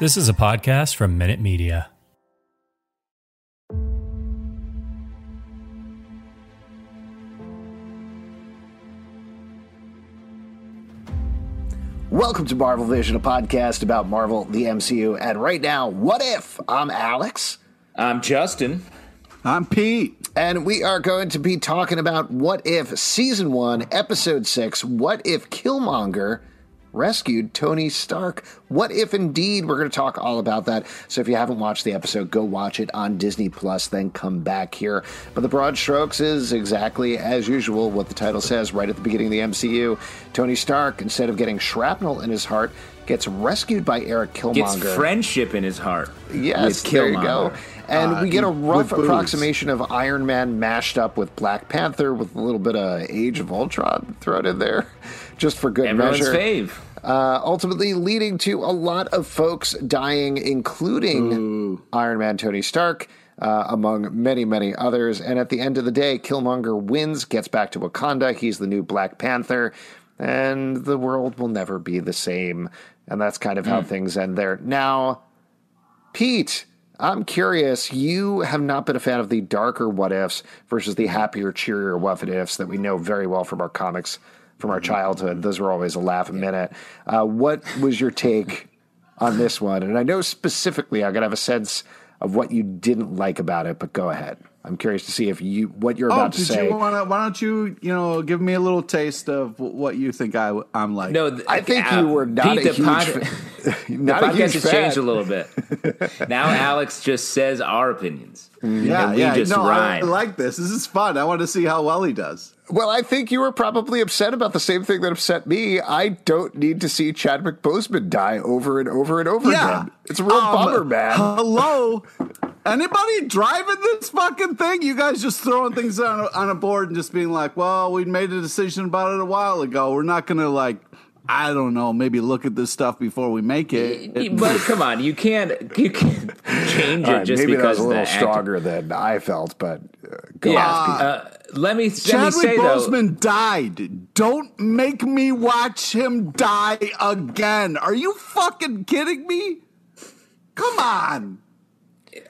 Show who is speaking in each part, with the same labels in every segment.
Speaker 1: This is a podcast from Minute Media.
Speaker 2: Welcome to Marvel Vision, a podcast about Marvel, the MCU, and right now, what if? I'm Alex.
Speaker 3: I'm Justin.
Speaker 4: I'm Pete.
Speaker 2: And we are going to be talking about What If Season 1, Episode 6, What If Killmonger rescued Tony Stark. What if indeed we're going to talk all about that? So if you haven't watched the episode, go watch it on Disney Plus, then come back here. But the broad strokes is exactly as usual what the title says right at the beginning of the MCU. Tony Stark, instead of getting shrapnel in his heart, gets rescued by Eric Killmonger.
Speaker 3: Gets friendship in his heart.
Speaker 2: Yes, there you go. And uh, we get a rough approximation of Iron Man mashed up with Black Panther with a little bit of Age of Ultron thrown in there, just for good
Speaker 3: Everyone's
Speaker 2: measure.
Speaker 3: fave.
Speaker 2: Uh, ultimately leading to a lot of folks dying, including Ooh. Iron Man Tony Stark. Uh, among many, many others. And at the end of the day, Killmonger wins, gets back to Wakanda. He's the new Black Panther, and the world will never be the same. And that's kind of how mm. things end there. Now, Pete, I'm curious. You have not been a fan of the darker what ifs versus the happier, cheerier what ifs that we know very well from our comics from our childhood. Those were always a laugh a minute. Uh, what was your take on this one? And I know specifically, I got to have a sense of what you didn't like about it, but go ahead. I'm curious to see if you what you're
Speaker 4: oh,
Speaker 2: about to say.
Speaker 4: Wanna, why don't you you know give me a little taste of what you think I I'm like?
Speaker 3: No,
Speaker 2: th- I think uh, you were not Pete, a huge. Pod-
Speaker 3: not the podcast has changed a little bit. now Alex just says our opinions.
Speaker 4: Yeah, yeah. no, I like this. This is fun. I want to see how well he does.
Speaker 2: Well, I think you were probably upset about the same thing that upset me. I don't need to see Chadwick Boseman die over and over and over yeah. again. It's a real um, bummer, man.
Speaker 4: Hello. Anybody driving this fucking thing? You guys just throwing things on a, on a board and just being like, "Well, we made a decision about it a while ago. We're not going to like I don't know, maybe look at this stuff before we make it.
Speaker 3: But come on, you can't you can't change it right, just
Speaker 2: maybe
Speaker 3: because
Speaker 2: that was a little stronger act- than I felt, but uh, go yeah. Uh,
Speaker 3: let me
Speaker 4: Chadwick
Speaker 3: let me say
Speaker 4: Boseman
Speaker 3: though,
Speaker 4: died. Don't make me watch him die again. Are you fucking kidding me? Come on.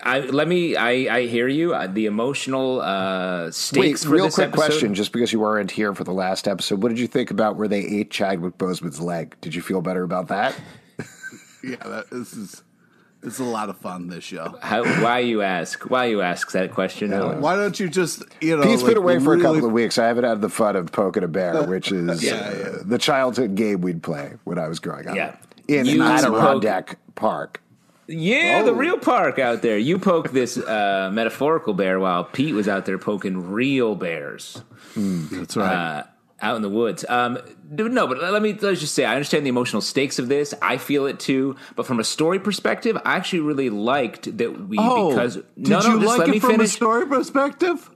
Speaker 3: I, let me. I, I hear you. Uh, the emotional uh, stakes.
Speaker 2: Wait, real quick episode. question, just because you weren't here for the last episode, what did you think about where they ate Chadwick Boseman's leg? Did you feel better about that?
Speaker 4: yeah, that, this is it's a lot of fun. This show.
Speaker 3: How, why you ask? Why you ask that question?
Speaker 4: why don't you just you know?
Speaker 2: Pete's like, been away for really... a couple of weeks. I haven't had the fun of poking a bear, which is yeah, uh, yeah. the childhood game we'd play when I was growing up.
Speaker 3: Yeah,
Speaker 2: in Adirondack poke... Park.
Speaker 3: Yeah, oh. the real park out there. You poke this uh, metaphorical bear while Pete was out there poking real bears.
Speaker 4: Mm, that's right. Uh,
Speaker 3: out in the woods. Um, no, but let me let's just say I understand the emotional stakes of this. I feel it too. But from a story perspective, I actually really liked that we
Speaker 4: oh,
Speaker 3: because
Speaker 4: did no, no,
Speaker 3: you
Speaker 4: just
Speaker 3: like
Speaker 4: let
Speaker 3: it
Speaker 4: me
Speaker 3: from
Speaker 4: finish. a story perspective?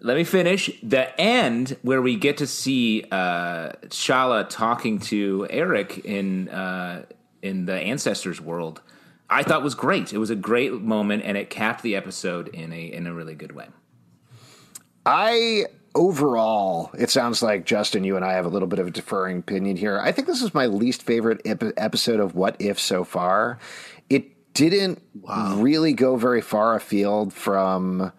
Speaker 3: Let me finish. The end where we get to see uh, T'Challa talking to Eric in uh, in the ancestors world I thought was great. It was a great moment, and it capped the episode in a in a really good way.
Speaker 2: I overall, it sounds like Justin, you and I have a little bit of a differing opinion here. I think this is my least favorite ep- episode of What If so far. It didn't wow. really go very far afield from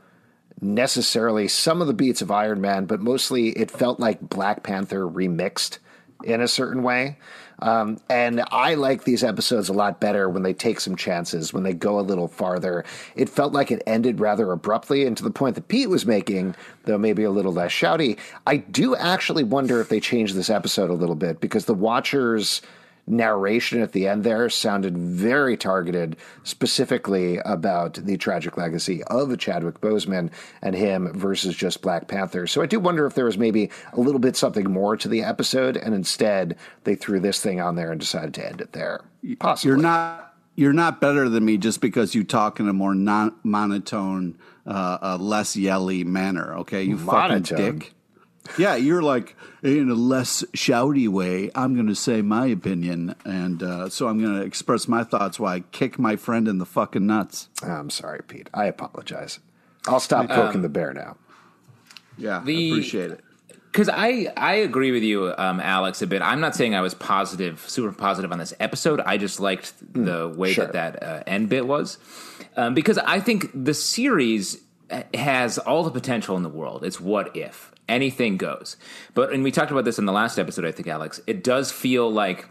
Speaker 2: necessarily some of the beats of Iron Man, but mostly it felt like Black Panther remixed in a certain way. Um, and I like these episodes a lot better when they take some chances, when they go a little farther. It felt like it ended rather abruptly, and to the point that Pete was making, though maybe a little less shouty. I do actually wonder if they changed this episode a little bit because the Watchers narration at the end there sounded very targeted, specifically about the tragic legacy of Chadwick Boseman and him versus just Black Panther. So I do wonder if there was maybe a little bit something more to the episode, and instead they threw this thing on there and decided to end it there. Possibly.
Speaker 4: You're not you're not better than me just because you talk in a more non monotone, uh, uh, less yelly manner. Okay, you
Speaker 2: Monotone?
Speaker 4: fucking dick. Yeah, you're like in a less shouty way. I'm going to say my opinion, and uh, so I'm going to express my thoughts while I kick my friend in the fucking nuts.
Speaker 2: I'm sorry, Pete. I apologize. I'll stop poking the bear now.
Speaker 4: Yeah,
Speaker 3: The-
Speaker 4: I appreciate it.
Speaker 3: Because I, I agree with you, um, Alex, a bit. I'm not saying I was positive, super positive on this episode. I just liked the way
Speaker 2: sure.
Speaker 3: that that uh, end bit was. Um, because I think the series has all the potential in the world. It's what if. Anything goes. But, and we talked about this in the last episode, I think, Alex. It does feel like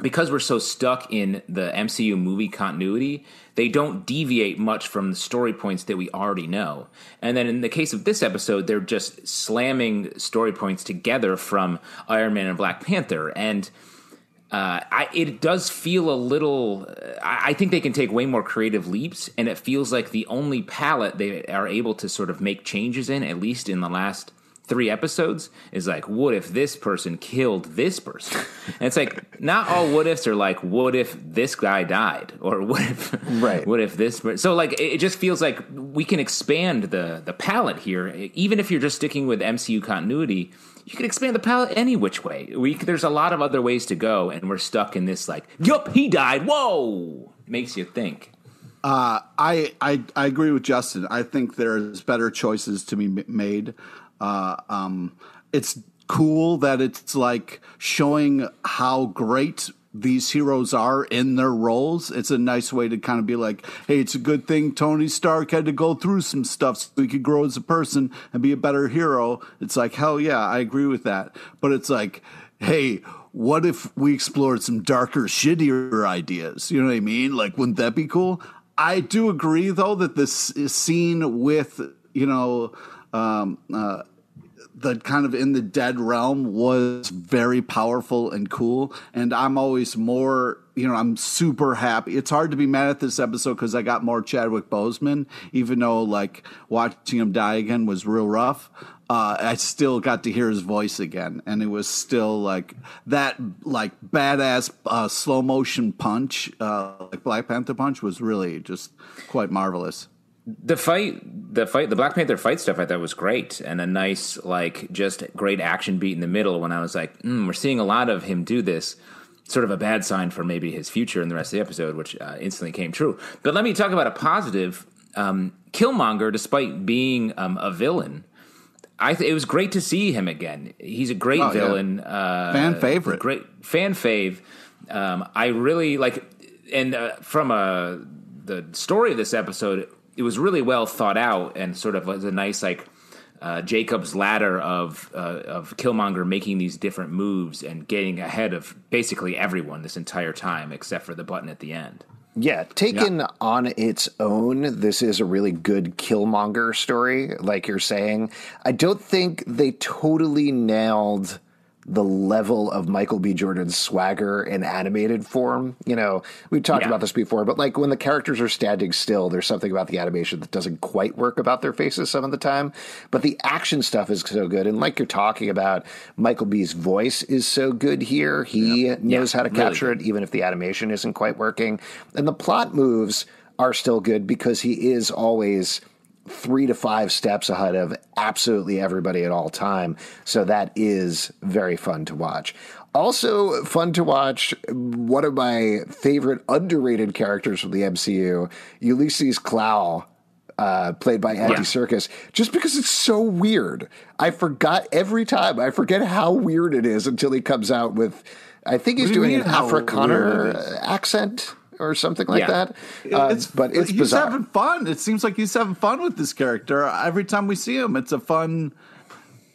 Speaker 3: because we're so stuck in the MCU movie continuity, they don't deviate much from the story points that we already know. And then in the case of this episode, they're just slamming story points together from Iron Man and Black Panther. And uh, I, it does feel a little. I, I think they can take way more creative leaps, and it feels like the only palette they are able to sort of make changes in, at least in the last three episodes, is like, what if this person killed this person? and it's like not all what ifs are like, what if this guy died, or what if,
Speaker 2: Right.
Speaker 3: What if this? So like, it, it just feels like we can expand the the palette here, even if you're just sticking with MCU continuity you can expand the palette any which way. We, there's a lot of other ways to go, and we're stuck in this like, yup, he died. Whoa, makes you think.
Speaker 4: Uh, I, I I agree with Justin. I think there's better choices to be made. Uh, um, it's cool that it's like showing how great these heroes are in their roles. It's a nice way to kind of be like, hey, it's a good thing Tony Stark had to go through some stuff so he could grow as a person and be a better hero. It's like, hell yeah, I agree with that. But it's like, hey, what if we explored some darker, shittier ideas? You know what I mean? Like, wouldn't that be cool? I do agree, though, that this scene with, you know, um, uh, the kind of in the dead realm was very powerful and cool. And I'm always more, you know, I'm super happy. It's hard to be mad at this episode because I got more Chadwick Boseman, even though like watching him die again was real rough. Uh, I still got to hear his voice again, and it was still like that, like badass uh, slow motion punch, uh, like Black Panther punch, was really just quite marvelous.
Speaker 3: The fight, the fight, the Black Panther fight stuff, I thought was great, and a nice, like, just great action beat in the middle. When I was like, mm, we're seeing a lot of him do this. Sort of a bad sign for maybe his future in the rest of the episode, which uh, instantly came true. But let me talk about a positive. Um, Killmonger, despite being um, a villain, I th- it was great to see him again. He's a great
Speaker 4: Oh, yeah.
Speaker 3: villain, uh,
Speaker 4: Fan favorite.
Speaker 3: great fan fave. Um, I really like, and uh, from a the story of this episode, it was really well thought out and sort of was a nice like uh, Jacob's ladder of uh, of Killmonger making these different moves and getting ahead of basically everyone this entire time except for the button at the end.
Speaker 2: Yeah, taken on its own, this is a really good Killmonger story, like you're saying. I don't think they totally nailed the level of Michael B. Jordan's swagger in animated form. You know, we've talked
Speaker 3: Yeah.
Speaker 2: about this before, but like when the characters are standing still, there's something about the animation that doesn't quite work about their faces some of the time. But the action stuff is so good. And like you're talking about, Michael B.'s voice is so good here. He knows how to
Speaker 3: really
Speaker 2: capture it, even if the animation isn't quite working. And the plot moves are still good because he is always three to five steps ahead of absolutely everybody at all time. So that is very fun to watch. Also fun to watch. One of my favorite underrated characters from the MCU, Ulysses Klaue. Uh, played by Andy
Speaker 3: Yeah.
Speaker 2: Serkis, just because it's so weird. I forgot every time. I forget how weird it is until he comes out with. I think he's
Speaker 4: do
Speaker 2: doing an
Speaker 4: mean
Speaker 2: Afrikaner accent or something like
Speaker 3: Yeah.
Speaker 2: that. Uh, but it's
Speaker 4: he's
Speaker 2: bizarre.
Speaker 4: having fun. It seems like he's having fun with this character. Every time we see him, it's a fun.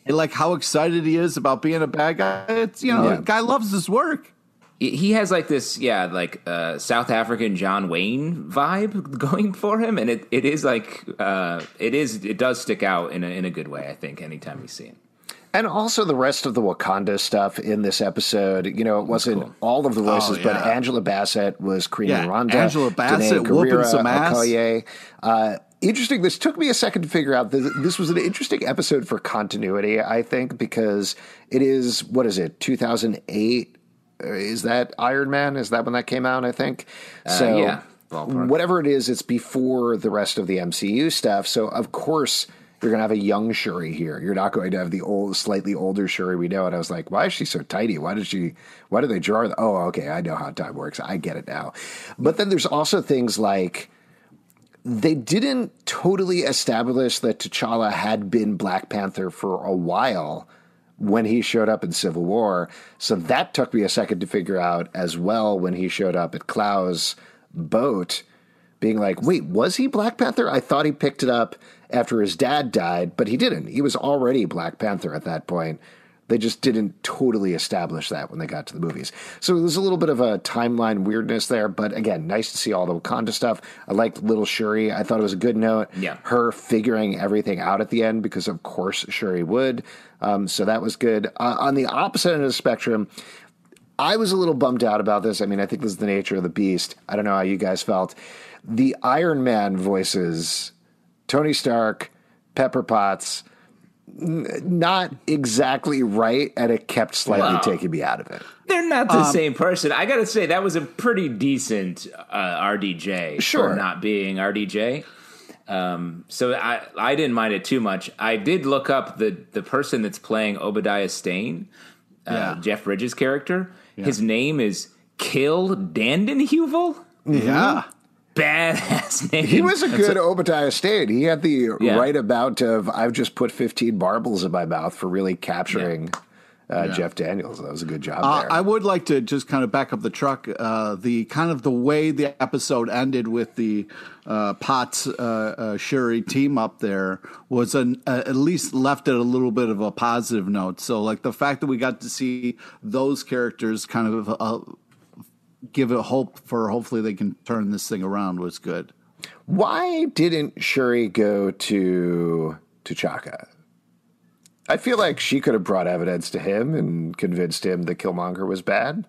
Speaker 4: Like how excited he is about being a bad guy. It's you know,
Speaker 2: Yeah.
Speaker 4: the guy loves his work.
Speaker 3: he has like this yeah like uh, south african john wayne vibe going for him and it, it is like uh, it is it does stick out in a, in a good way i think anytime we see him
Speaker 2: And also the rest of the Wakanda stuff in this episode. You know, it wasn't
Speaker 3: cool.
Speaker 2: all of the voices,
Speaker 4: Oh,
Speaker 2: but. Angela Bassett was Karina
Speaker 4: Yeah,
Speaker 2: Randa.
Speaker 4: Angela Bassett whooping some ass.
Speaker 2: Okoye. Uh, interesting. This took me a second to figure out. This, this was an interesting episode for continuity, I think, because it is, what is it, 2008? is that Iron Man? Is that when that came out? I think.
Speaker 3: Uh, yeah, ballpark.
Speaker 2: whatever it is, it's before the rest of the MCU stuff. So of course you're to have a young Shuri here. You're not going to have the old, slightly older Shuri we know. And I was like, why is she so tidy? Why did she? Why did they draw? her? Oh, okay, I know how time works. I get it now. But then there's also things like they didn't totally establish that T'Challa had been Black Panther for a while when he showed up in Civil War. So that took me a second to figure out as well when he showed up at Klaue's boat, being like, wait, was he Black Panther? I thought he picked it up after his dad died, but he didn't. He was already Black Panther at that point. They just didn't totally establish that when they got to the movies. So there's a little bit of a timeline weirdness there, but again, nice to see all the Wakanda stuff. I liked Little Shuri. I thought it was a good note.
Speaker 3: Yeah.
Speaker 2: Her figuring everything out at the end because, of course, Shuri would. Um, so that was good. Uh, on the opposite end of the spectrum, I was a little bummed out about this. I mean, I think this is the nature of the beast. I don't know how you guys felt. The Iron Man voices, Tony Stark, Pepper Potts, n- not exactly right, and it kept slightly
Speaker 3: Well-
Speaker 2: taking me out of it.
Speaker 3: They're not the
Speaker 2: Um,
Speaker 3: same person. I gotta say that was a pretty decent uh, RDJ
Speaker 2: Sure.
Speaker 3: for not being RDJ. Um, so I I didn't mind it too much. I did look up the the person that's playing Obadiah Stane, uh,
Speaker 4: Yeah.
Speaker 3: Jeff Bridges' character. His name is Kiff VandenHeuvel.
Speaker 4: Yeah.
Speaker 3: Badass name.
Speaker 2: He was a good Obadiah Stane. He had the
Speaker 3: Yeah.
Speaker 2: right amount of I've just put 15 marbles in my mouth for really capturing uh, Jeff Daniels. That was a good job
Speaker 4: Uh,
Speaker 2: there.
Speaker 4: I would like to just kind of back up the truck. Uh, the kind of the way the episode ended with the uh, Potts uh, uh, Shuri team up there was an, uh, at least left it a little bit of a positive note. So, like the fact that we got to see those characters kind of uh, give it hope for hopefully they can turn this thing around was good.
Speaker 2: Why didn't Shuri go to T'Chaka? I feel like she could have brought evidence to him and convinced him that Killmonger was bad.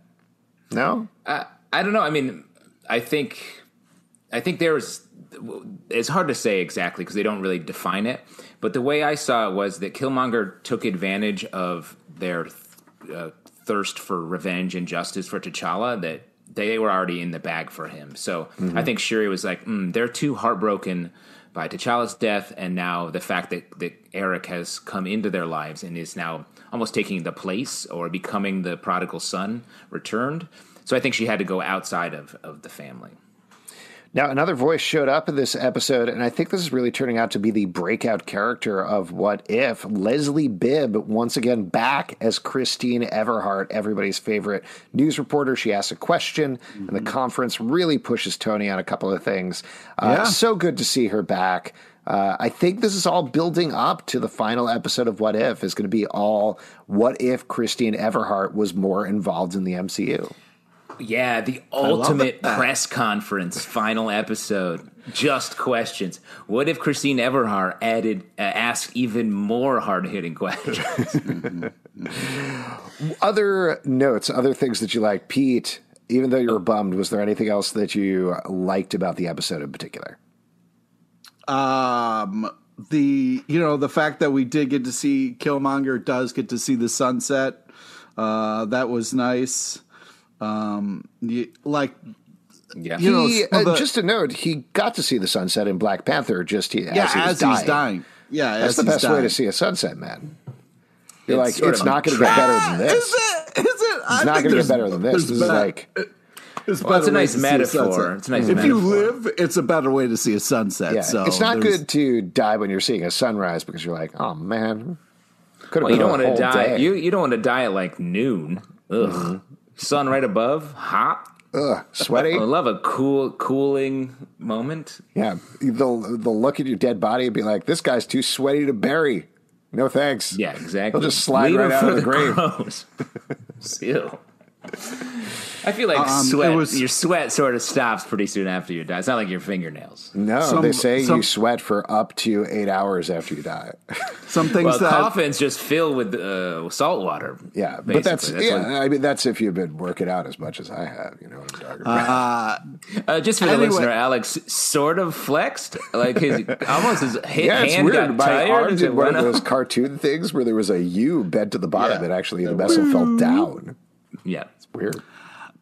Speaker 2: No?
Speaker 3: I, I don't know. I mean, I think I think there's it's hard to say exactly because they don't really define it. But the way I saw it was that Killmonger took advantage of their uh, thirst for revenge and justice for T'Challa. That they were already in the bag for him. So I think Shuri was like, mm, they're too heartbroken by T'Challa's death, and now the fact that, that Eric has come into their lives and is now almost taking the place or becoming the prodigal son returned. So I think she had to go outside of, of the family.
Speaker 2: Now, another voice showed up in this episode, and I think this is really turning out to be the breakout character of What If. Leslie Bibb, once again back as Christine Everhart, everybody's favorite news reporter. She asks a question, and the conference really pushes Tony on a couple of things. Uh,
Speaker 4: Yeah.
Speaker 2: So good to see her back. Uh, I think this is all building up to the final episode of What If. Is going to be all What If Christine Everhart was more involved in the MCU.
Speaker 3: Yeah, the ultimate
Speaker 4: that.
Speaker 3: press conference final episode. Just questions. What if Christine Everhart added uh, asked even more hard hitting questions?
Speaker 2: Other notes, other things that you like, Pete. Even though you were bummed, was there anything else that you liked about the episode in particular?
Speaker 4: Um, the you know the fact that we did get to see Killmonger does get to see the sunset. Uh, that was nice. Um, y- like
Speaker 3: yeah.
Speaker 4: You know,
Speaker 2: he,
Speaker 4: some
Speaker 2: uh,
Speaker 4: the-
Speaker 2: just a note, he got to see the sunset in Black Panther. Just he,
Speaker 4: yeah,
Speaker 2: as, he
Speaker 4: as
Speaker 2: dying.
Speaker 4: he's dying. Yeah,
Speaker 2: That's
Speaker 4: as
Speaker 2: the
Speaker 4: he's
Speaker 2: best way to see a sunset, man. You're
Speaker 3: It's
Speaker 2: like, it's not going to get better than this.
Speaker 4: Is it? Is it?
Speaker 2: It's not going to get better than this. This is like,
Speaker 4: It's,
Speaker 3: Well, it's a nice
Speaker 4: ways to see
Speaker 3: metaphor.
Speaker 4: sunset.
Speaker 3: It's a nice
Speaker 4: If you live, it's a better way to see a sunset.
Speaker 2: yeah,
Speaker 4: so
Speaker 2: it's not
Speaker 4: there's-
Speaker 2: good to die when you're seeing a sunrise because you're like, oh man, could have
Speaker 3: Well,
Speaker 2: been
Speaker 3: you don't
Speaker 2: a
Speaker 3: want to die.
Speaker 2: day.
Speaker 3: You you don't want to die at like noon. Ugh. Sun right above, hot.
Speaker 2: Ugh, sweaty.
Speaker 3: I love a cool cooling moment.
Speaker 2: Yeah, they'll they'll look at your dead body and be like, "This guy's too sweaty to bury." No thanks.
Speaker 3: Yeah, exactly.
Speaker 2: He'll just slide
Speaker 3: Leave
Speaker 2: right out of the grave.
Speaker 3: Ew. I feel like
Speaker 4: Um,
Speaker 3: sweat.
Speaker 4: was-
Speaker 3: your sweat sort of stops pretty soon after you die. It's not like your fingernails.
Speaker 2: No,
Speaker 4: Some-
Speaker 2: they say you sweat for up to eight hours after you die.
Speaker 4: some things
Speaker 3: Well,
Speaker 4: that
Speaker 3: coffins just fill with uh, salt water.
Speaker 2: yeah, but
Speaker 3: basically.
Speaker 2: that's, yeah.
Speaker 3: what-
Speaker 2: I mean, that's if you've been working out as much as I have. You know what I'm talking about?
Speaker 3: uh, just for the
Speaker 4: Anyway.
Speaker 3: listener, Alex sort of flexed, like his almost his ha-
Speaker 2: yeah, it's
Speaker 3: hand
Speaker 2: weird.
Speaker 3: got
Speaker 2: My
Speaker 3: tired.
Speaker 2: arm did one of those cartoon things where there was a U bent to the bottom,
Speaker 4: Yeah.
Speaker 2: and actually the vessel fell down.
Speaker 3: Yeah.
Speaker 2: It's weird.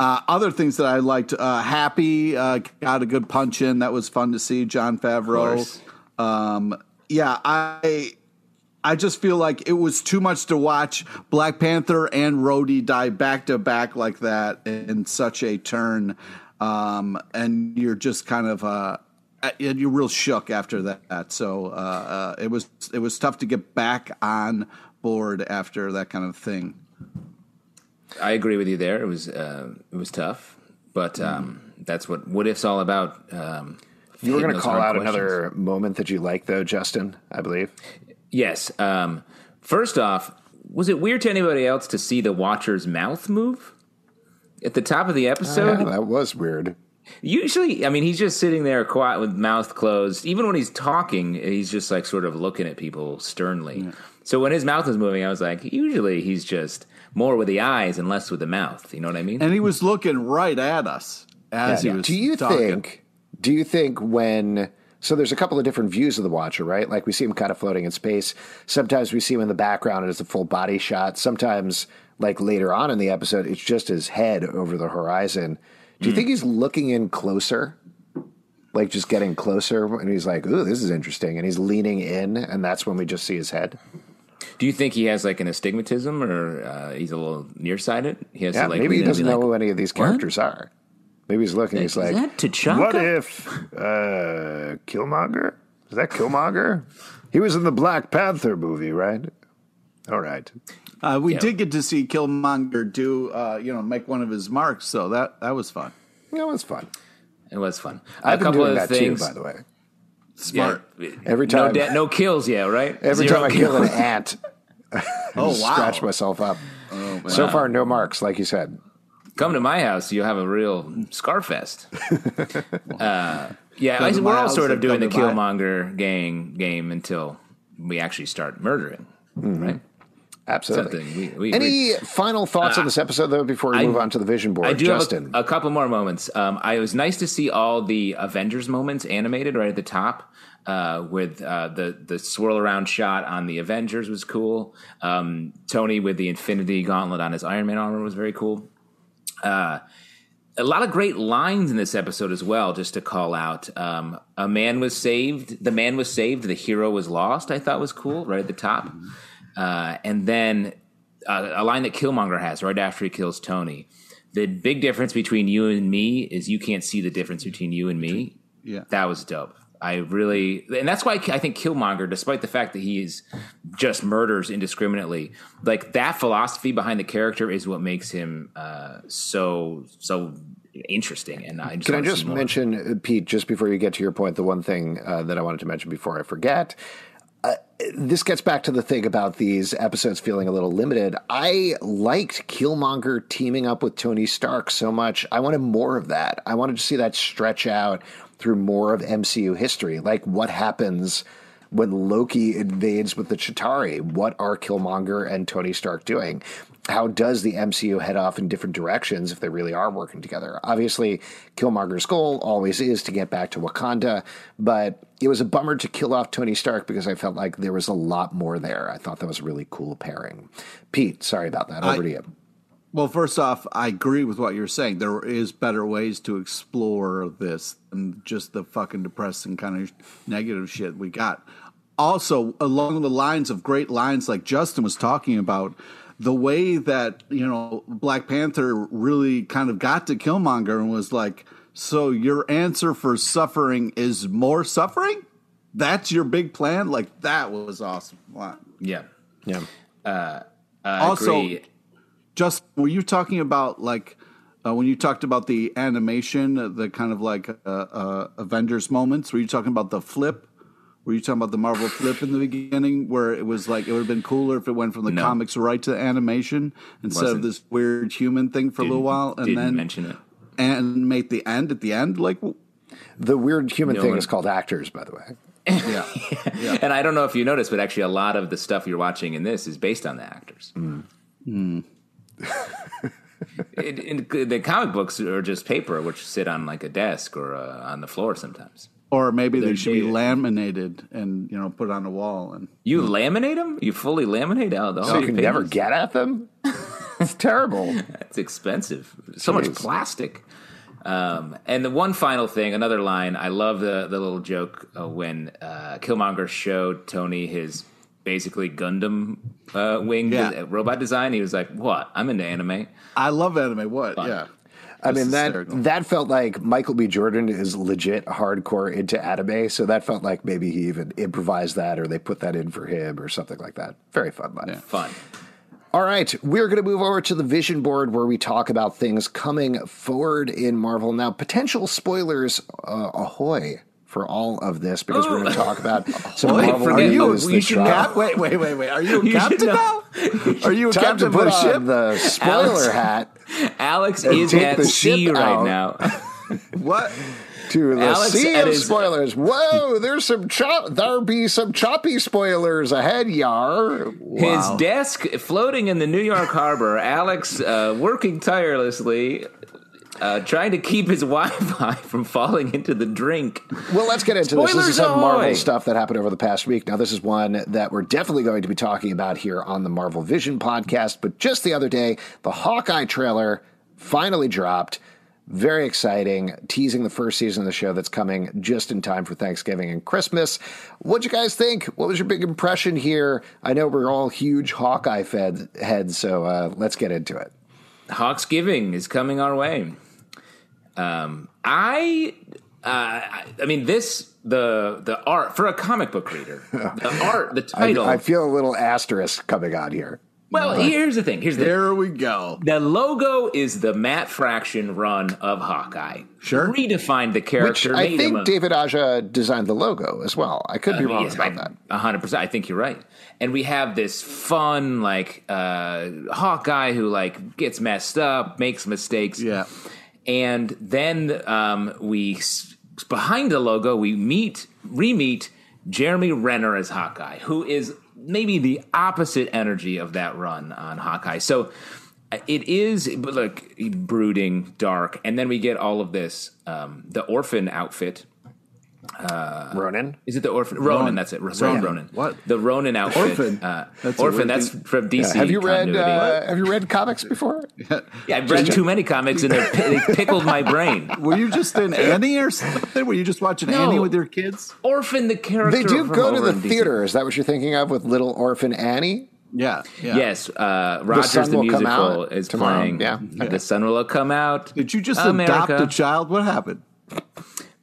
Speaker 4: Uh, other things that I liked, uh, Happy uh, got a good punch in. That was fun to see. Jon Favreau. Um, yeah, I I just feel like it was too much to watch Black Panther and Rhodey die back to back like that in such a turn, um, and you're just kind of uh, and you're real shook after that. So uh, uh, it was it was tough to get back on board after that kind of thing.
Speaker 3: I agree with you there. It was uh, it was tough, but um, that's what what if's all about. Um,
Speaker 2: You were going to call out
Speaker 3: questions.
Speaker 2: another moment that you like, though, Justin. I believe.
Speaker 3: Yes. Um, first off, was it weird to anybody else to see the Watcher's mouth move at the top of the episode?
Speaker 2: Yeah, that was weird.
Speaker 3: Usually, I mean, he's just sitting there quiet with mouth closed. Even when he's talking, he's just like sort of looking at people sternly. So when his mouth was moving, I was like, usually he's just more with the eyes and less with the mouth. You know what I mean?
Speaker 4: And he was looking right at us as he was.
Speaker 2: do you
Speaker 4: talking.
Speaker 2: think? Do you think when? So there's a couple of different views of the Watcher, right? Like we see him kind of floating in space. Sometimes we see him in the background and it's a full body shot. Sometimes, like later on in the episode, it's just his head over the horizon. Do you hmm. think he's looking in closer? Like just getting closer, and he's like, "Ooh, this is interesting," and he's leaning in, and that's when we just see his head.
Speaker 3: Do you think he has like an astigmatism or uh, he's a little nearsighted? He has
Speaker 2: Yeah,
Speaker 3: to like
Speaker 2: maybe he
Speaker 3: lean in and
Speaker 2: doesn't know
Speaker 3: like,
Speaker 2: who any of these characters are. Maybe he's looking. He's
Speaker 3: Is
Speaker 2: like,
Speaker 3: that
Speaker 2: "What if uh, Killmonger? Is that Killmonger? He was in the Black Panther movie, right? All right.
Speaker 4: Uh, we
Speaker 3: Yeah.
Speaker 4: did get to see Killmonger do, uh, you know, make one of his marks, so that that was fun.
Speaker 2: That was fun.
Speaker 3: It was fun.
Speaker 2: I've
Speaker 3: a
Speaker 2: been
Speaker 3: couple
Speaker 2: doing
Speaker 3: of
Speaker 2: that
Speaker 3: things.
Speaker 2: too, by the way.
Speaker 4: Smart.
Speaker 3: Yeah.
Speaker 2: Every
Speaker 3: no,
Speaker 2: time-
Speaker 3: no kills yet, right?
Speaker 2: Every
Speaker 3: Zero
Speaker 2: time I kill an
Speaker 3: kills.
Speaker 2: ant,
Speaker 4: Oh
Speaker 2: just
Speaker 4: wow!
Speaker 2: scratch myself up. so far, no marks, like you said.
Speaker 3: Come to my house, you'll have a real scar fest. uh, yeah, I, we're all sort of doing the
Speaker 4: come my-
Speaker 3: Killmonger gang game until we actually start murdering,
Speaker 2: Mm-hmm.
Speaker 3: right?
Speaker 2: Absolutely.
Speaker 3: We- we-
Speaker 2: Any final thoughts on this episode, though, before we
Speaker 3: I-
Speaker 2: move on to the vision board?
Speaker 3: I do
Speaker 2: Justin.
Speaker 3: have a, a couple more moments. Um, I it was nice to see all the Avengers moments animated right at the top. Uh, with uh, the the swirl around shot on the Avengers was cool. Um, Tony with the Infinity Gauntlet on his Iron Man armor was very cool. Uh, a lot of great lines in this episode as well. Just to call out, um, a man was saved. The man was saved. The hero was lost. I thought was cool right at the top. Uh, and then uh, a line that Killmonger has right after he kills Tony. The big difference between you and me is you can't see the difference between you and me.
Speaker 4: Yeah.
Speaker 3: That was dope. I really, and that's why I think Killmonger, despite the fact that he's just murders indiscriminately, like that philosophy behind the character is what makes him uh, so so interesting. And I just
Speaker 2: Can I just mention, uh, Pete, just before you get to your point, the one thing uh, that I wanted to mention before I forget? This gets back to the thing about these episodes feeling a little limited. I liked Killmonger teaming up with Tony Stark so much. I wanted more of that. I wanted to see that stretch out through more of MCU history. Like what happens when Loki invades with the Chitauri? What are Killmonger and Tony Stark doing? How does the MCU head off in different directions if they really are working together? Obviously, Killmonger's goal always is to get back to Wakanda, but it was a bummer to kill off Tony Stark because I felt like there was a lot more there. I thought that was a really cool pairing. Pete, sorry about that. Over
Speaker 4: I-
Speaker 2: to you.
Speaker 4: Well, first off, I agree with what you're saying. There is better ways to explore this than just the fucking depressing kind of negative shit we got. Also, along the lines of great lines like Justin was talking about, the way that, you know, Black Panther really kind of got to Killmonger and was like, so your answer for suffering is more suffering? That's your big plan? Like, that was awesome. Wow.
Speaker 3: Yeah.
Speaker 2: Yeah.
Speaker 3: I
Speaker 4: Also-
Speaker 3: agree.
Speaker 4: Just were you talking about like uh, when you talked about the animation, uh, the kind of like uh, uh, Avengers moments? Were you talking about the flip? Were you talking about the Marvel flip in the beginning, where it was like it would have been cooler if it went from the
Speaker 3: No.
Speaker 4: comics right to animation instead
Speaker 3: Wasn't.
Speaker 4: of this weird human thing for a little while, and
Speaker 3: didn't
Speaker 4: then
Speaker 3: mention it.
Speaker 4: and make the end at the end? Like,
Speaker 2: The weird human
Speaker 3: No
Speaker 2: thing
Speaker 3: one-
Speaker 2: is called actors, by the way.
Speaker 4: yeah, yeah.
Speaker 3: And I don't know if you noticed, but actually, a lot of the stuff you're watching in this is based on the actors. It- in- the comic books are just paper, which sit on like a desk or uh, on the floor sometimes.
Speaker 4: Or maybe they
Speaker 3: They're
Speaker 4: should be laminated and you know put on a wall and
Speaker 3: You laminate them? You fully laminate out the
Speaker 2: So
Speaker 3: whole
Speaker 2: you can
Speaker 3: pages?
Speaker 2: never get at them? It's terrible.
Speaker 3: It's expensive. So much plastic. Um, and the one final thing, another line. I love the the little joke uh, when uh, Killmonger showed Tony his basically Gundam uh, wing
Speaker 4: Yeah.
Speaker 3: uh, robot design. He was like, "What? I'm into anime."
Speaker 4: I love anime. What? Yeah.
Speaker 2: I mean
Speaker 4: That's
Speaker 2: that
Speaker 4: hysterical.
Speaker 2: that felt like Michael B. Jordan is legit hardcore into anime, so that felt like maybe he even improvised that or they put that in for him or something like that. Very fun line.
Speaker 3: Fun.
Speaker 2: All right, we're going to move over to the vision board where we talk about things coming forward in Marvel. Now, potential spoilers, uh, ahoy, for all of this because we're going to talk about some
Speaker 3: Wait,
Speaker 2: Marvel
Speaker 3: forget-
Speaker 2: news.
Speaker 3: you should.
Speaker 4: Cap- wait, wait, wait, wait. Are you a
Speaker 3: You
Speaker 4: captain now? Are you a
Speaker 2: Time
Speaker 4: captain
Speaker 2: to put
Speaker 4: a ship?
Speaker 2: the spoiler
Speaker 3: Alex.
Speaker 2: hat
Speaker 3: Alex
Speaker 2: And
Speaker 3: is at
Speaker 2: the
Speaker 3: sea right
Speaker 2: out.
Speaker 3: now.
Speaker 4: What?
Speaker 2: to the
Speaker 3: Alex
Speaker 2: sea of
Speaker 3: his-
Speaker 2: spoilers. Whoa, there's some chop. There be some choppy spoilers ahead, yar.
Speaker 3: His desk floating in the New York harbor. Alex uh, working tirelessly, uh, trying to keep his Wi-Fi from falling into the drink.
Speaker 2: Well, let's get into this. This is some! Marvel stuff that happened over the past week. Now, this is one that we're definitely going to be talking about here on the Marvel Vision podcast. But just the other day, the Hawkeye trailer finally dropped. Very exciting, teasing the first season of the show that's coming just in time for Thanksgiving and Christmas. What'd you guys think? What was your big impression here? I know we're all huge Hawkeye fed heads, so uh, let's get into it.
Speaker 3: Hawksgiving is coming our way. Um, I, uh, I I mean, this the the art for a comic book reader. The art, the title.
Speaker 2: I feel a little asterisk coming on here.
Speaker 3: well, here's the thing. Here's the
Speaker 4: There we go.
Speaker 3: The logo is the Matt Fraction run of Hawkeye.
Speaker 4: Sure.
Speaker 3: Redefined the
Speaker 2: Which
Speaker 3: character.
Speaker 2: I think
Speaker 3: a-
Speaker 2: David Aja designed the logo as well. I could be wrong
Speaker 3: Yes,
Speaker 2: about
Speaker 3: I-
Speaker 2: that.
Speaker 3: A hundred percent. I think you're right. And we have this fun, like uh, Hawkeye who like gets messed up, makes mistakes.
Speaker 4: Yeah.
Speaker 3: And then um, we behind the logo we meet re-meet Jeremy Renner as Hawkeye, who is maybe the opposite energy of that run on Hawkeye. So uh, it is like brooding, dark, and then we get all of this um, the orphan outfit.
Speaker 2: Ronin.
Speaker 3: Is it the orphan Ronin? That's it. Ronin.
Speaker 4: Ronin.
Speaker 3: Ronin.
Speaker 4: What?
Speaker 3: The Ronin outfit.
Speaker 4: Orphan?
Speaker 3: Uh,
Speaker 4: That's
Speaker 3: orphan. That's
Speaker 4: thing.
Speaker 3: from DC.
Speaker 2: have you read? Uh, have you read comics before?
Speaker 3: yeah, I've read too many comics and they're- pickled my brain.
Speaker 4: Were you just in Annie or something? Were you just watching
Speaker 3: No.
Speaker 4: Annie with your kids?
Speaker 3: Orphan, the character.
Speaker 2: They do
Speaker 3: from
Speaker 2: go to the
Speaker 3: in DC.
Speaker 2: theater. Is that what you're thinking of with Little Orphan Annie?
Speaker 4: Yeah. yeah.
Speaker 3: Yes, uh, Rogers
Speaker 2: Sun
Speaker 3: the,
Speaker 2: will come
Speaker 3: musical
Speaker 2: out
Speaker 3: is
Speaker 2: tomorrow,
Speaker 3: playing.
Speaker 2: yeah.
Speaker 3: the sun will come out.
Speaker 4: Did you just
Speaker 3: America.
Speaker 4: adopt a child? What happened?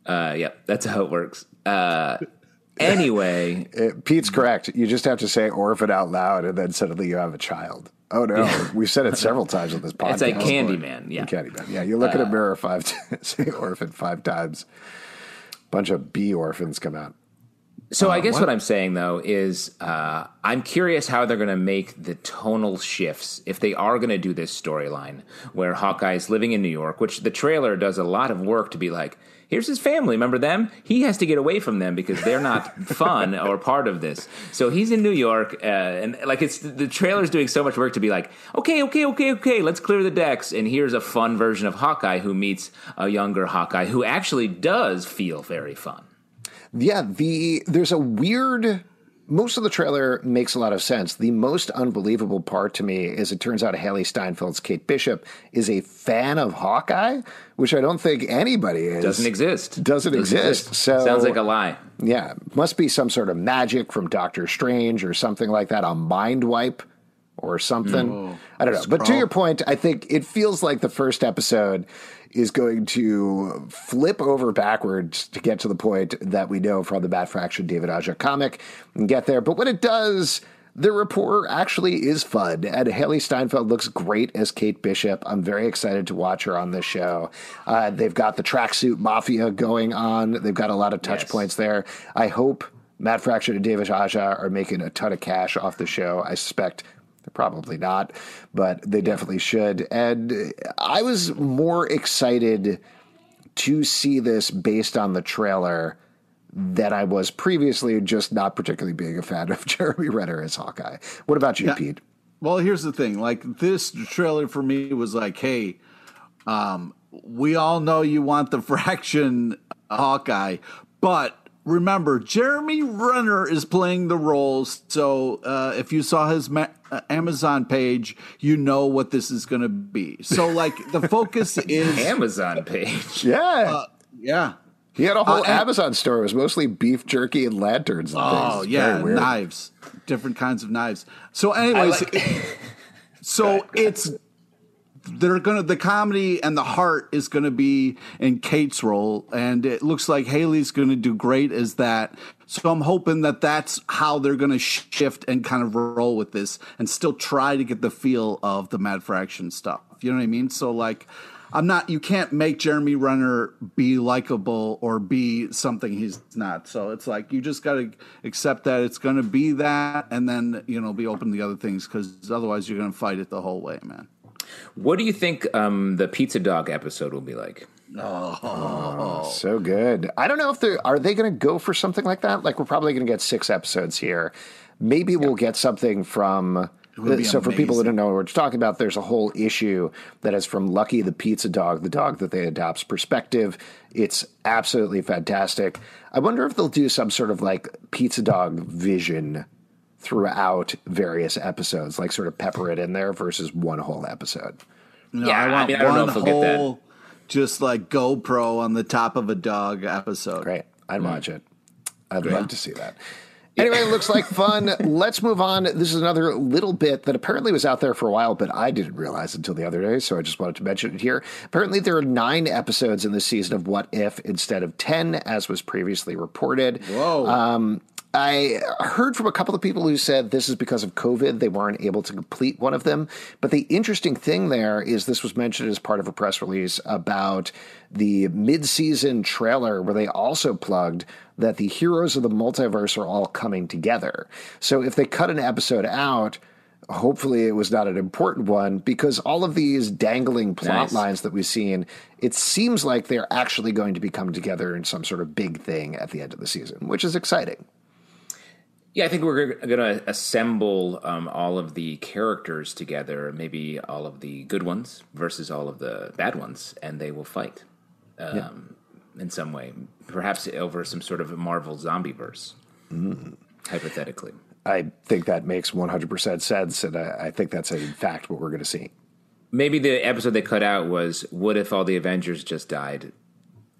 Speaker 3: Uh, yeah, that's how it works. Uh, anyway,
Speaker 2: Uh, Pete's correct. You just have to say orphan out loud, and then suddenly you have a child. Oh no, we've said it several times on this podcast.
Speaker 3: it's like Candyman. Yeah,
Speaker 2: Candyman. Yeah, you look in a mirror five, t- say orphan five times. Bunch of bee orphans come out.
Speaker 3: So I guess what? I'm saying though is uh, I'm curious how they're going to make the tonal shifts if they are going to do this storyline where Hawkeye is living in New York, which the trailer does a lot of work to be like, here's his family. Remember them? He has to get away from them because they're not fun or part of this. So he's in New York, uh, and like it's the trailer's doing so much work to be like, okay, okay, okay, okay, let's clear the decks. And here's a fun version of Hawkeye who meets a younger Hawkeye who actually does feel very fun.
Speaker 2: Yeah, the there's a weird. Most of the trailer makes a lot of sense. The most unbelievable part to me is it turns out Hailee Steinfeld's Kate Bishop is a fan of Hawkeye, which I don't think anybody is.
Speaker 3: Doesn't exist.
Speaker 2: Doesn't exist. So
Speaker 3: sounds like a lie.
Speaker 2: Yeah, must be some sort of magic from Doctor Strange or something like that, a mind wipe or something. I don't know. But to your point, I think it feels like the first episode is going to flip over backwards to get to the point that we know from the Matt Fraction David Aja comic and get there. But when it does, the rapport actually is fun, and Hailee Steinfeld looks great as Kate Bishop. I'm very excited to watch her on this show. Uh, they've got the tracksuit mafia going on. They've got a lot of touch
Speaker 3: Yes.
Speaker 2: points there. I hope Matt Fraction and David Aja are making a ton of cash off the show. I suspect they're probably not, but they definitely should. And I was more excited to see this based on the trailer than I was previously, just not particularly being a fan of Jeremy Renner as Hawkeye. What about you,
Speaker 4: Yeah.
Speaker 2: Pete?
Speaker 4: Well, here's the thing. Like this trailer for me was like, hey, um, we all know you want the Fraction Hawkeye, but remember, Jeremy Renner is playing the roles. So uh, if you saw his ma- Amazon page, you know what this is going to be. So like the focus is
Speaker 3: Amazon page.
Speaker 2: Yeah.
Speaker 4: yeah.
Speaker 2: he had a whole
Speaker 4: uh,
Speaker 2: Amazon store. It was mostly beef jerky and lanterns and.
Speaker 4: Oh
Speaker 2: It's
Speaker 4: yeah,
Speaker 2: weird.
Speaker 4: knives, different kinds of knives. So, anyways, so it's they're gonna the comedy and the heart is gonna be in Kate's role, and it looks like Hailee's gonna do great as that. So I'm hoping that that's how they're gonna shift and kind of roll with this, and still try to get the feel of the Matt Fraction stuff. You know what I mean? So like. I'm not. You can't make Jeremy Renner be likable or be something he's not. So it's like you just got to accept that it's going to be that, and then you know be open to the other things because otherwise you're going to fight it the whole way, man.
Speaker 3: What do you think um, the pizza dog episode will be like?
Speaker 2: Oh so good. I don't know if they are are they going to go for something like that. Like we're probably going to get six episodes here. Maybe we'll get something from.
Speaker 4: would be
Speaker 2: So for people that don't know what we're talking about, there's a whole issue that is from Lucky the pizza dog, the dog that they adopt's perspective. It's absolutely fantastic. I wonder if they'll do some sort of like pizza dog vision throughout various episodes, like sort of pepper it in there versus one whole episode.
Speaker 4: No,
Speaker 3: Yeah, I want I don't know if we'll get that.
Speaker 4: just like GoPro on the top of a dog episode.
Speaker 2: Great. I'd
Speaker 3: Hmm.
Speaker 2: watch it. I'd love to see that. Anyway, it looks like fun. Let's move on. This is another little bit that apparently was out there for a while, but I didn't realize until the other day, so I just wanted to mention it here. Apparently, there are nine episodes in this season of What If instead of 10, as was previously reported.
Speaker 4: Whoa.
Speaker 2: Um, I heard from a couple of people who said this is because of COVID. They weren't able to complete one of them. But the interesting thing there is this was mentioned as part of a press release about the mid-season trailer where they also plugged that the heroes of the multiverse are all coming together. So if they cut an episode out, hopefully it was not an important one because all of these dangling plot
Speaker 3: Nice.
Speaker 2: lines that we've seen, it seems like they're actually going to be coming together in some sort of big thing at the end of the season, which is exciting.
Speaker 3: Yeah, I think we're going to assemble um, all of the characters together, maybe all of the good ones versus all of the bad ones, and they will fight um, in some way, perhaps over some sort of a Marvel zombie verse, hypothetically.
Speaker 2: I think that makes 100% sense, and I, I think that's in fact what we're going to see.
Speaker 3: Maybe the episode they cut out was "What if all the Avengers just died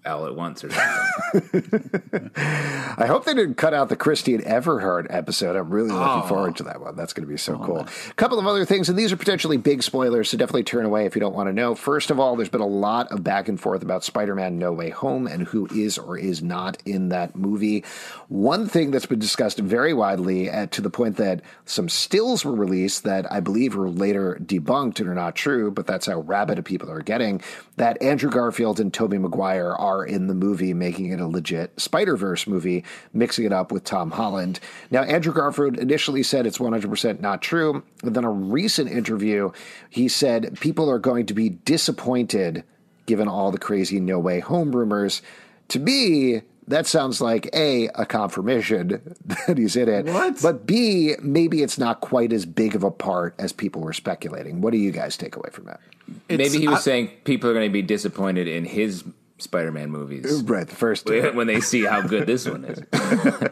Speaker 3: all at once?" or something.
Speaker 2: I hope they didn't cut out the Christine Everhart episode. I'm really looking forward to that one. That's going to be so cool. A couple of other things, and these are potentially big spoilers, so definitely turn away if you don't want to know. First of all, there's been a lot of back and forth about Spider Man No Way Home and who is or is not in that movie. One thing that's been discussed very widely, uh, to the point that some stills were released that I believe were later debunked and are not true, but that's how rabid people are getting, that Andrew Garfield and Tobey Maguire are in the movie, making it a legit Spider Verse movie, mixing it up with Tom Holland. Now, Andrew Garfield initially said it's 100% not true. And then a recent interview, he said people are going to be disappointed given all the crazy No Way Home rumors. To me, that sounds like A, a confirmation that he's in it.
Speaker 4: What?
Speaker 2: But B, maybe it's not quite as big of a part as people were speculating. What do you guys take away from that?
Speaker 3: Maybe he was
Speaker 4: I-
Speaker 3: saying people are going to be disappointed in his Spider-Man movies
Speaker 2: Right, the first two.
Speaker 3: when they see how good this one is.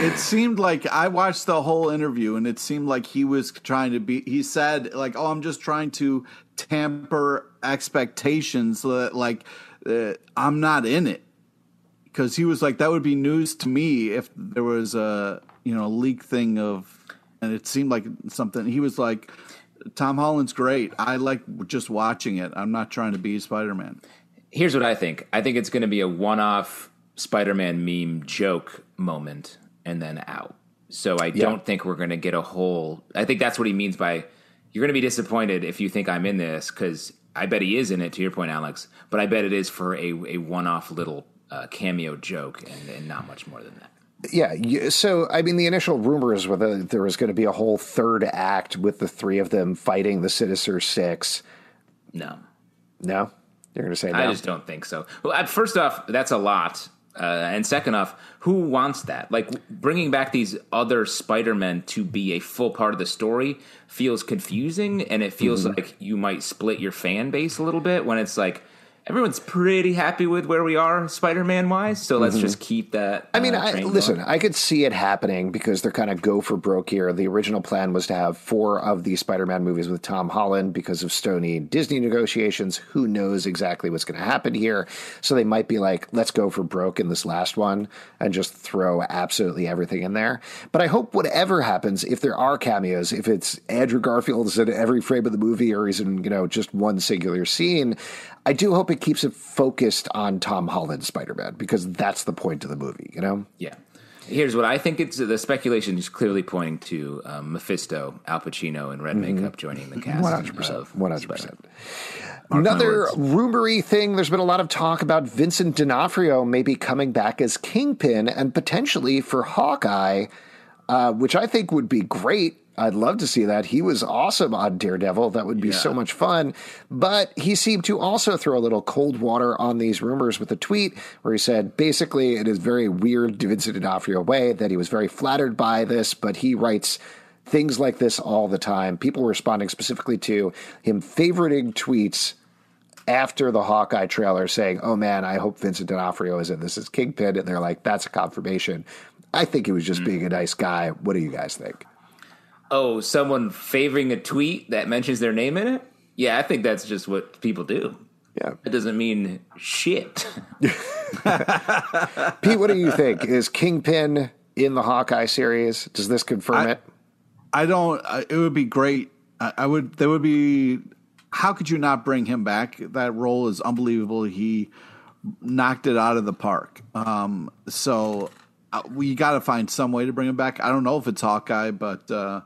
Speaker 4: It seemed like I watched the whole interview, and it seemed like he was trying to be. He said, "Like, oh, I'm just trying to tamper expectations, so that like uh, I'm not in it." Because he was like, "That would be news to me if there was a you know a leak thing of," and it seemed like something. He was like, "Tom Holland's great. I like just watching it. I'm not trying to be Spider Man."
Speaker 3: Here's what I think. I think it's going to be a one-off Spider-Man meme joke moment and then out. So I don't think we're going to get a whole. I think that's what he means by you're going to be disappointed if you think I'm in this because I bet he is in it. To your point, Alex, but I bet it is for a, a one-off little uh, cameo joke and, and not much more than that.
Speaker 2: Yeah. So, I mean, the initial rumors were that there was going to be a whole third act with the three of them fighting the Sinister Six.
Speaker 3: No.
Speaker 2: No? You're going to say no?
Speaker 3: I just don't think so. Well, first off, that's a lot. Uh, and second off, who wants that? Like bringing back these other Spider-Men to be a full part of the story feels confusing, and it feels like you might split your fan base a little bit when it's like everyone's pretty happy with where we are Spider-Man wise. So let's just keep that.
Speaker 2: Mm-hmm. I mean,
Speaker 3: uh,
Speaker 2: I, listen,
Speaker 3: going.
Speaker 2: I could see it happening because they're kind of go for broke here. The original plan was to have four of the Spider-Man movies with Tom Holland because of stony Disney negotiations. Who knows exactly what's going to happen here? So they might be like, let's go for broke in this last one and just throw absolutely everything in there. But I hope whatever happens, if there are cameos, if it's Andrew Garfield is in every frame of the movie or he's in, you know, just one singular scene, I do hope it keeps it focused on Tom Holland's Spider-Man because that's the point of the movie, you know?
Speaker 3: Yeah. Here's what I think it's the speculation is clearly pointing to um, Mephisto, Al Pacino, and red makeup joining the cast.
Speaker 2: Mm-hmm. One hundred percent.
Speaker 3: of
Speaker 2: One hundred
Speaker 3: Spider-Man.
Speaker 2: percent. Another
Speaker 4: words.
Speaker 2: rumory thing. There's been a lot of talk about Vincent D'Onofrio maybe coming back as Kingpin and potentially for Hawkeye, uh, which I think would be great. I'd love to see that. He was awesome on Daredevil. That would be so much fun. But he seemed to also throw a little cold water on these rumors with a tweet where he said basically it is very weird Vincent D'Onofrio way that he was very flattered by this, but he writes things like this all the time. People responding specifically to him favoriting tweets after the Hawkeye trailer saying, "Oh man, I hope Vincent D'Onofrio is in this as Kingpin," and they're like, "That's a confirmation." I think he was just mm. being a nice guy. What do you guys think?
Speaker 3: Oh, someone favoring a tweet that mentions their name in it? Yeah, I think that's just what people do.
Speaker 2: Yeah,
Speaker 3: It doesn't mean shit.
Speaker 2: Pete, what do you think? Is Kingpin in the Hawkeye series? Does this confirm
Speaker 4: I-
Speaker 2: it?
Speaker 4: I don't. I- It would be great. I, I would. There would be. How could you not bring him back? That role is unbelievable. He knocked it out of the park. Um, so uh, we got to find some way to bring him back. I don't know if it's Hawkeye, but uh,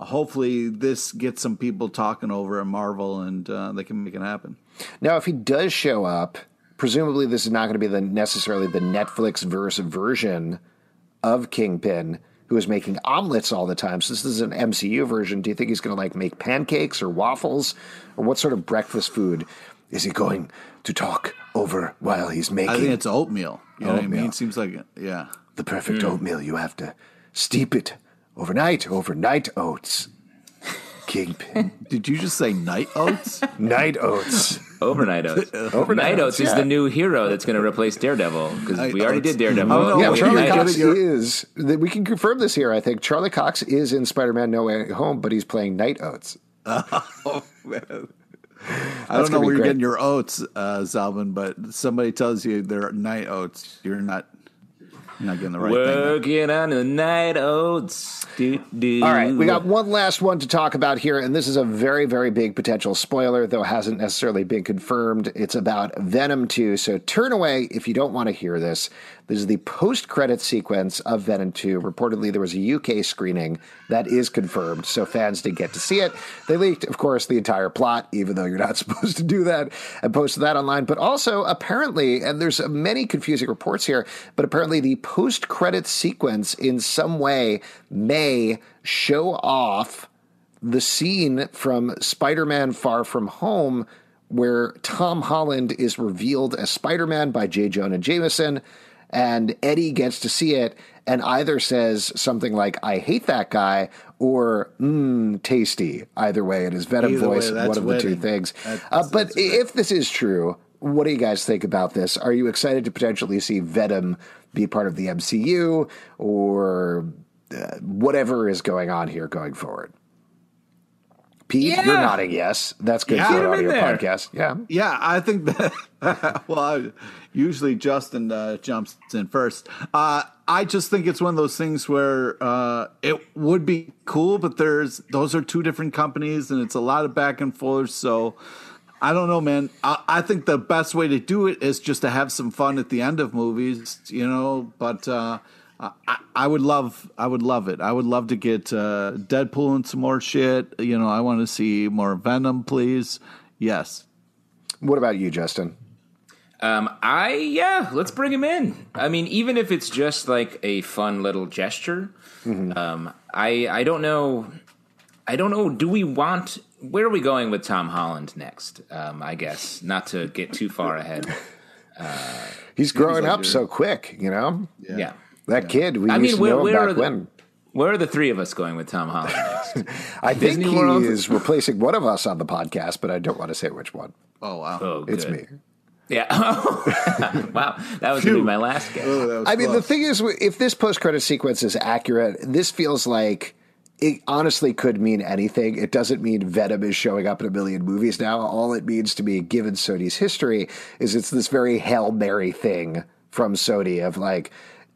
Speaker 4: hopefully this gets some people talking over at Marvel, and uh, they can make it happen.
Speaker 2: Now, if he does show up, presumably this is not going to be the necessarily the Netflix verse version of Kingpin, who is making omelets all the time. Since this is an MCU version, do you think he's going to like make pancakes or waffles, or what sort of breakfast food is he going to talk over while he's making?
Speaker 4: I think it's oatmeal. You know what I
Speaker 2: Oatmeal.
Speaker 4: mean? Seems like yeah.
Speaker 2: the perfect oatmeal. You have to steep it overnight. Overnight oats. Kingpin.
Speaker 4: Did you just say night oats?
Speaker 2: Night oats.
Speaker 3: Overnight Oats. Overnight Oats is
Speaker 2: yeah.
Speaker 3: the new hero that's going to replace Daredevil because we already
Speaker 4: Oats.
Speaker 3: did Daredevil.
Speaker 4: I don't.
Speaker 2: Yeah,
Speaker 4: Oh,
Speaker 2: Charlie
Speaker 4: yeah,
Speaker 2: Cox
Speaker 4: yeah.
Speaker 2: is. We can confirm this here. I think Charlie Cox is in Spider-Man: No Way Home, but he's playing Night Oats. Oh man.
Speaker 4: I don't know
Speaker 2: be
Speaker 4: where you're
Speaker 2: great.
Speaker 4: getting your oats, uh, Zalben, but somebody tells you they're night oats. You're not. You're not getting the right thing.
Speaker 3: Working on the night oats. Do, do.
Speaker 2: All right, we got one last one to talk about here, and this is a very, very big potential spoiler, though hasn't necessarily been confirmed. It's about Venom 2, so turn away if you don't want to hear this. This is the post credit sequence of Venom 2. Reportedly, there was a UK screening that is confirmed, so fans did get to see it. They leaked, of course, the entire plot, even though you're not supposed to do that, and posted that online. But also, apparently, and there's many confusing reports here, but apparently, the post credit sequence in some way may show off the scene from Spider Man Far From Home where Tom Holland is revealed as Spider Man by J. Jonah Jameson, and Eddie gets to see it and either says something like, I hate that guy, or, mmm, tasty. Either way, it is Venom
Speaker 4: Either
Speaker 2: voice,
Speaker 4: that's
Speaker 2: one of the two things. Uh, but
Speaker 4: that's
Speaker 2: if this is true, what do you guys think about this? Are you excited to potentially see Venom be part of the MCU or uh, whatever is going on here going forward? Pete,
Speaker 3: Yeah.
Speaker 2: you're nodding yes. That's good
Speaker 4: Yeah.
Speaker 2: for an audio podcast. Yeah.
Speaker 4: Yeah, I think that. well, I, usually Justin uh, jumps in first. Uh, I just think it's one of those things where uh, it would be cool, but there's those are two different companies, and it's a lot of back and forth. So I don't know, man. I, I think the best way to do it is just to have some fun at the end of movies, you know. But uh, I, I would love, I would love it. I would love to get uh, Deadpool and some more shit. You know, I want to see more Venom, please. Yes.
Speaker 2: What about you, Justin?
Speaker 3: Um, I yeah, let's bring him in. I mean, even if it's just like a fun little gesture, um, I I don't know. I don't know. Do we want? Where are we going with Tom Holland next? Um, I guess not to get too far ahead.
Speaker 2: He's growing
Speaker 4: like
Speaker 2: up so quick, you know?
Speaker 3: Yeah.
Speaker 2: That kid, we
Speaker 3: I
Speaker 2: used
Speaker 3: mean,
Speaker 2: to
Speaker 3: where-
Speaker 2: know him
Speaker 3: where are
Speaker 2: back
Speaker 3: the-
Speaker 2: when.
Speaker 3: Where are the three of us going with Tom Holland next?
Speaker 2: I think
Speaker 3: Disney
Speaker 2: he
Speaker 3: World?
Speaker 2: is replacing one of us on the podcast, but I don't want to say which one.
Speaker 4: Oh wow.
Speaker 3: Oh,
Speaker 2: It's
Speaker 3: good.
Speaker 2: me.
Speaker 3: Yeah. wow, that was going to be my last guess.
Speaker 4: Oh, that was
Speaker 2: I mean, the thing is, if this post credit sequence is accurate, this feels like it honestly could mean anything. It doesn't mean Venom is showing up in a million movies now. All it means to me, given Sony's history, is it's this very Hail Mary thing from Sony of like,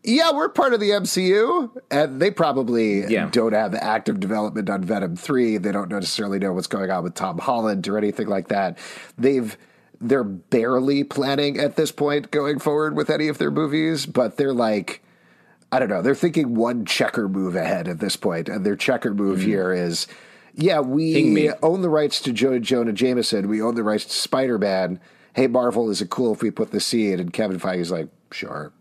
Speaker 2: yeah, we're part of the MCU, and they probably
Speaker 3: Yeah.
Speaker 2: don't have active development on Venom 3. They don't necessarily know what's going on with Tom Holland or anything like that. They've they're barely planning at this point going forward with any of their movies, but they're like I don't know, they're thinking one checker move ahead at this point, and their checker move mm. here is yeah, we own the rights to Jonah, Jonah Jameson, we own the rights to Spider-Man. Hey Marvel, is it cool if we put the seed? And Kevin Feige's like, sure.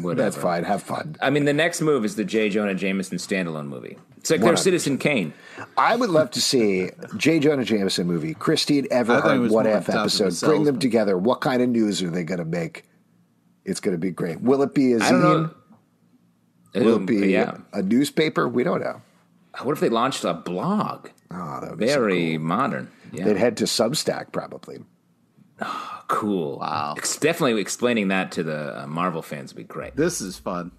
Speaker 3: Whatever.
Speaker 2: That's fine. Have fun.
Speaker 3: I mean, the next move is the J. Jonah Jameson standalone movie. It's like their
Speaker 2: 100%.
Speaker 3: Citizen Kane.
Speaker 2: I would love to see J. Jonah Jameson movie, Christine
Speaker 4: I thought it
Speaker 2: Everhart,
Speaker 4: was
Speaker 2: What
Speaker 4: more
Speaker 2: If
Speaker 4: on top of
Speaker 2: episode.
Speaker 4: the
Speaker 2: Bring them together. What kind of news are they going to make? It's going to be great. Will it be a
Speaker 3: I don't
Speaker 2: zine?
Speaker 3: know.
Speaker 2: Will
Speaker 3: It'll-
Speaker 2: be
Speaker 3: yeah.
Speaker 2: a newspaper? We don't know.
Speaker 3: What if they launched a blog?
Speaker 2: Oh, that would be so
Speaker 3: Very
Speaker 2: cool.
Speaker 3: modern. Yeah.
Speaker 2: They'd head to Substack probably.
Speaker 3: Cool.
Speaker 4: Wow.
Speaker 3: Ex- definitely explaining that to the uh, Marvel fans would be great.
Speaker 4: This is fun.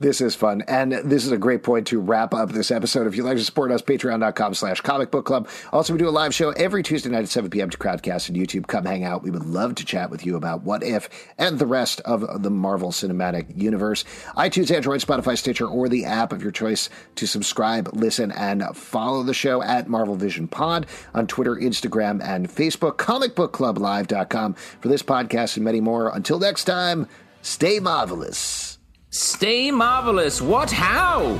Speaker 2: This is fun. And this is a great point to wrap up this episode. If you'd like to support us, patreon.com slash comic book club. Also, we do a live show every Tuesday night at 7 p.m. to Crowdcast and YouTube. Come hang out. We would love to chat with you about What If and the rest of the Marvel Cinematic Universe. iTunes, Android, Spotify, Stitcher, or the app of your choice to subscribe, listen, and follow the show at Marvel Vision Pod on Twitter, Instagram, and Facebook. Comicbookclublive.com for this podcast and many more. Until next time, stay marvelous.
Speaker 3: Stay marvelous. What? How?